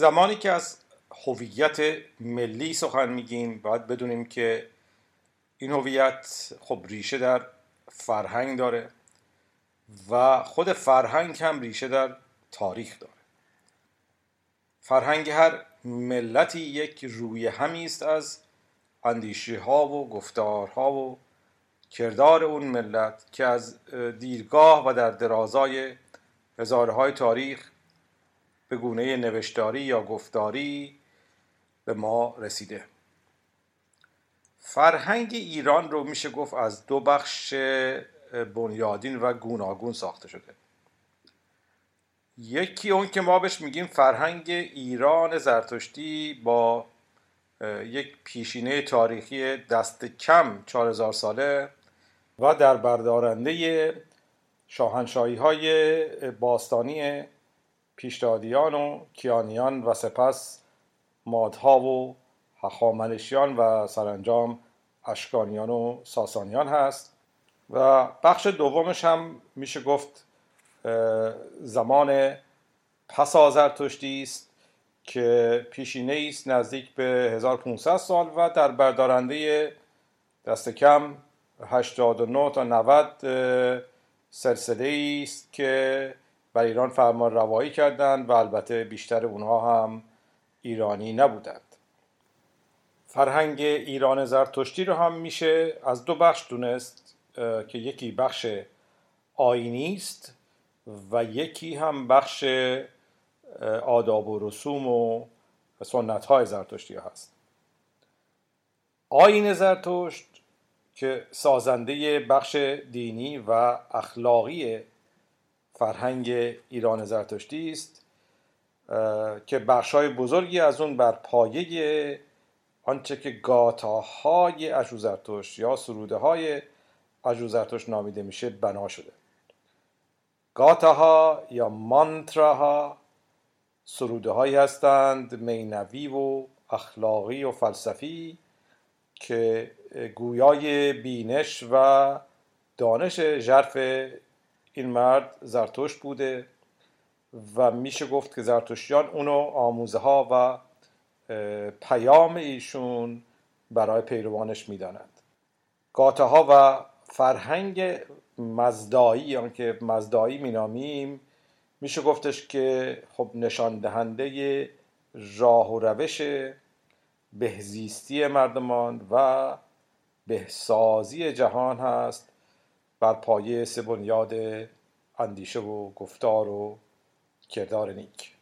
زمانی که از هویت ملی سخن میگیم باید بدونیم که این هویت خب ریشه در فرهنگ داره و خود فرهنگ هم ریشه در تاریخ داره. فرهنگ هر ملتی یک روی همی است از اندیشه ها و گفتارها و کردار اون ملت که از دیرگاه و در درازای هزارهای تاریخ به گونه نوشتاری یا گفتاری به ما رسیده. فرهنگ ایران رو میشه گفت از دو بخش بنیادین و گوناگون ساخته شده. یکی اون که ما بهش میگیم فرهنگ ایران زرتشتی با یک پیشینه تاریخی دست کم 4000 ساله و در بردارنده شاهنشاهی های باستانی پیشدادیان و کیانیان و سپس مادها و هخامنشیان و سرانجام اشکانیان و ساسانیان هست. و بخش دومش هم میشه گفت زمان پس آزرتشتی است که پیشینه است نزدیک به 1500 سال و در بردارنده دست کم 89 تا 90 سلسله است که بر ایران فرمان روایی کردند و البته بیشتر اونها هم ایرانی نبودند. فرهنگ ایران زرتشتی رو هم میشه از دو بخش دونست که یکی بخش آینی است و یکی هم بخش آداب و رسوم و سنت های زرتشتی هست. آین زرتشت که سازنده بخش دینی و اخلاقی فرهنگ ایران زرتشتی است که بخشای بزرگی از اون بر پایه آنچه که گاتاهای اشوزرتشت یا سروده های اشوزرتشت نامیده میشه بنا شده. گاتاها یا مانتراها سروده هایی هستند مینوی و اخلاقی و فلسفی که گویای بینش و دانش ژرف این مرد زرتشت بوده و میشه گفت که زرتشتیان اونو آموزه ها و پیام ایشون برای پیروانش می‌دانند. گاته ها و فرهنگ مزدایی یا که مزدایی مینامیم میشه گفتش که خب نشان دهنده راه و روش بهزیستی مردمان و بهسازی جهان هست. بر پایه سه بنیاد اندیشه و گفتار و کردار نیک.